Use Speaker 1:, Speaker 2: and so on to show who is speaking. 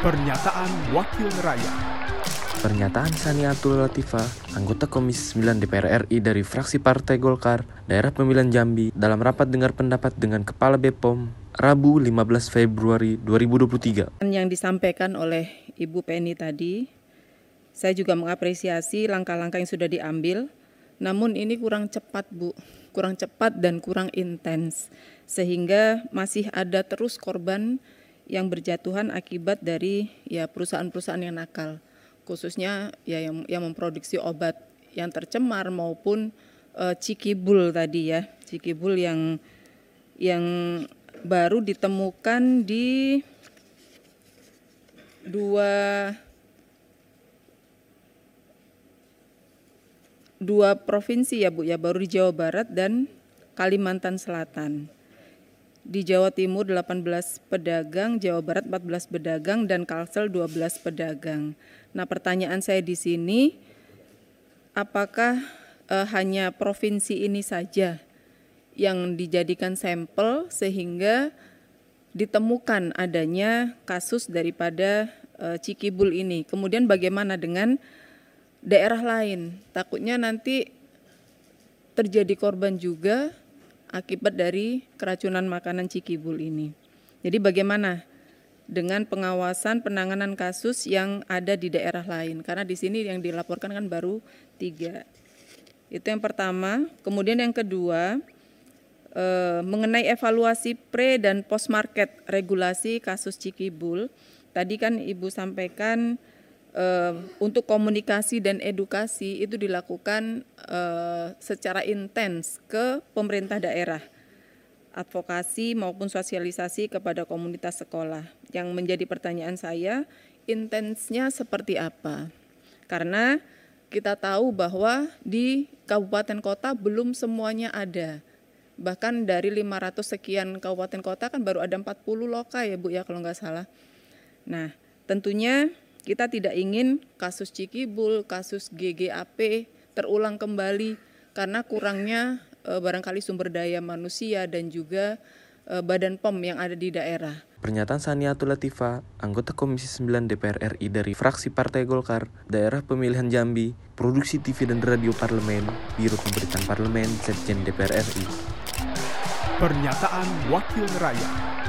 Speaker 1: Pernyataan Wakil Rakyat.
Speaker 2: Pernyataan Saniatul Latifah, anggota Komisi 9 DPR RI dari fraksi Partai Golkar, daerah pemilihan Jambi, dalam rapat dengar pendapat dengan Kepala BPOM, Rabu 15 Februari 2023.
Speaker 3: Yang disampaikan oleh Ibu Penny tadi, saya juga mengapresiasi langkah-langkah yang sudah diambil, namun ini kurang cepat Bu, kurang cepat dan kurang intens, sehingga masih ada terus korban yang berjatuhan akibat dari ya perusahaan-perusahaan yang nakal. Khususnya ya yang, yang memproduksi obat yang tercemar maupun uh, cikibul tadi ya. Cikibul yang yang baru ditemukan di dua dua provinsi ya Bu ya baru di Jawa Barat dan Kalimantan Selatan di Jawa Timur 18 pedagang, Jawa Barat 14 pedagang dan Kalsel 12 pedagang. Nah, pertanyaan saya di sini apakah eh, hanya provinsi ini saja yang dijadikan sampel sehingga ditemukan adanya kasus daripada eh, Cikibul ini. Kemudian bagaimana dengan daerah lain? Takutnya nanti terjadi korban juga akibat dari keracunan makanan cikibul ini. Jadi bagaimana dengan pengawasan penanganan kasus yang ada di daerah lain? Karena di sini yang dilaporkan kan baru tiga. Itu yang pertama. Kemudian yang kedua, eh, mengenai evaluasi pre dan post market regulasi kasus cikibul. Tadi kan Ibu sampaikan untuk komunikasi dan edukasi itu dilakukan uh, secara intens ke pemerintah daerah, advokasi maupun sosialisasi kepada komunitas sekolah. Yang menjadi pertanyaan saya, intensnya seperti apa? Karena kita tahu bahwa di kabupaten kota belum semuanya ada. Bahkan dari 500 sekian kabupaten kota kan baru ada 40 loka ya Bu ya kalau nggak salah. Nah, tentunya kita tidak ingin kasus Cikibul, kasus GGAP terulang kembali karena kurangnya e, barangkali sumber daya manusia dan juga e, badan POM yang ada di daerah.
Speaker 2: Pernyataan Saniatul Latifah, anggota Komisi 9 DPR RI dari fraksi Partai Golkar, daerah pemilihan Jambi, produksi TV dan radio parlemen, Biro Pemberitaan Parlemen, Sekjen DPR RI.
Speaker 1: Pernyataan Wakil Rakyat